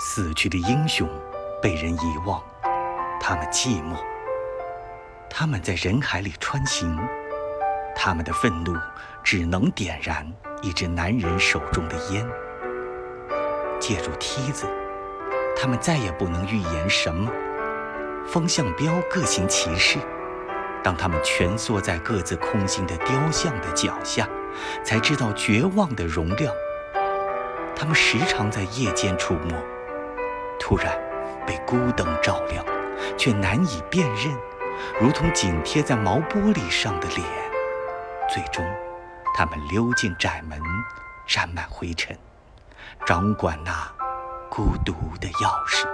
死去的英雄被人遗忘，他们寂寞。他们在人海里穿行，他们的愤怒只能点燃一只男人手中的烟。借助梯子，他们再也不能预言什么。风向标各行其事。当他们蜷缩在各自空心的雕像的脚下，才知道绝望的容量。他们时常在夜间出没，突然被孤灯照亮，却难以辨认，如同紧贴在毛玻璃上的脸。最终，他们溜进窄门，沾满灰尘，掌管那孤独的钥匙。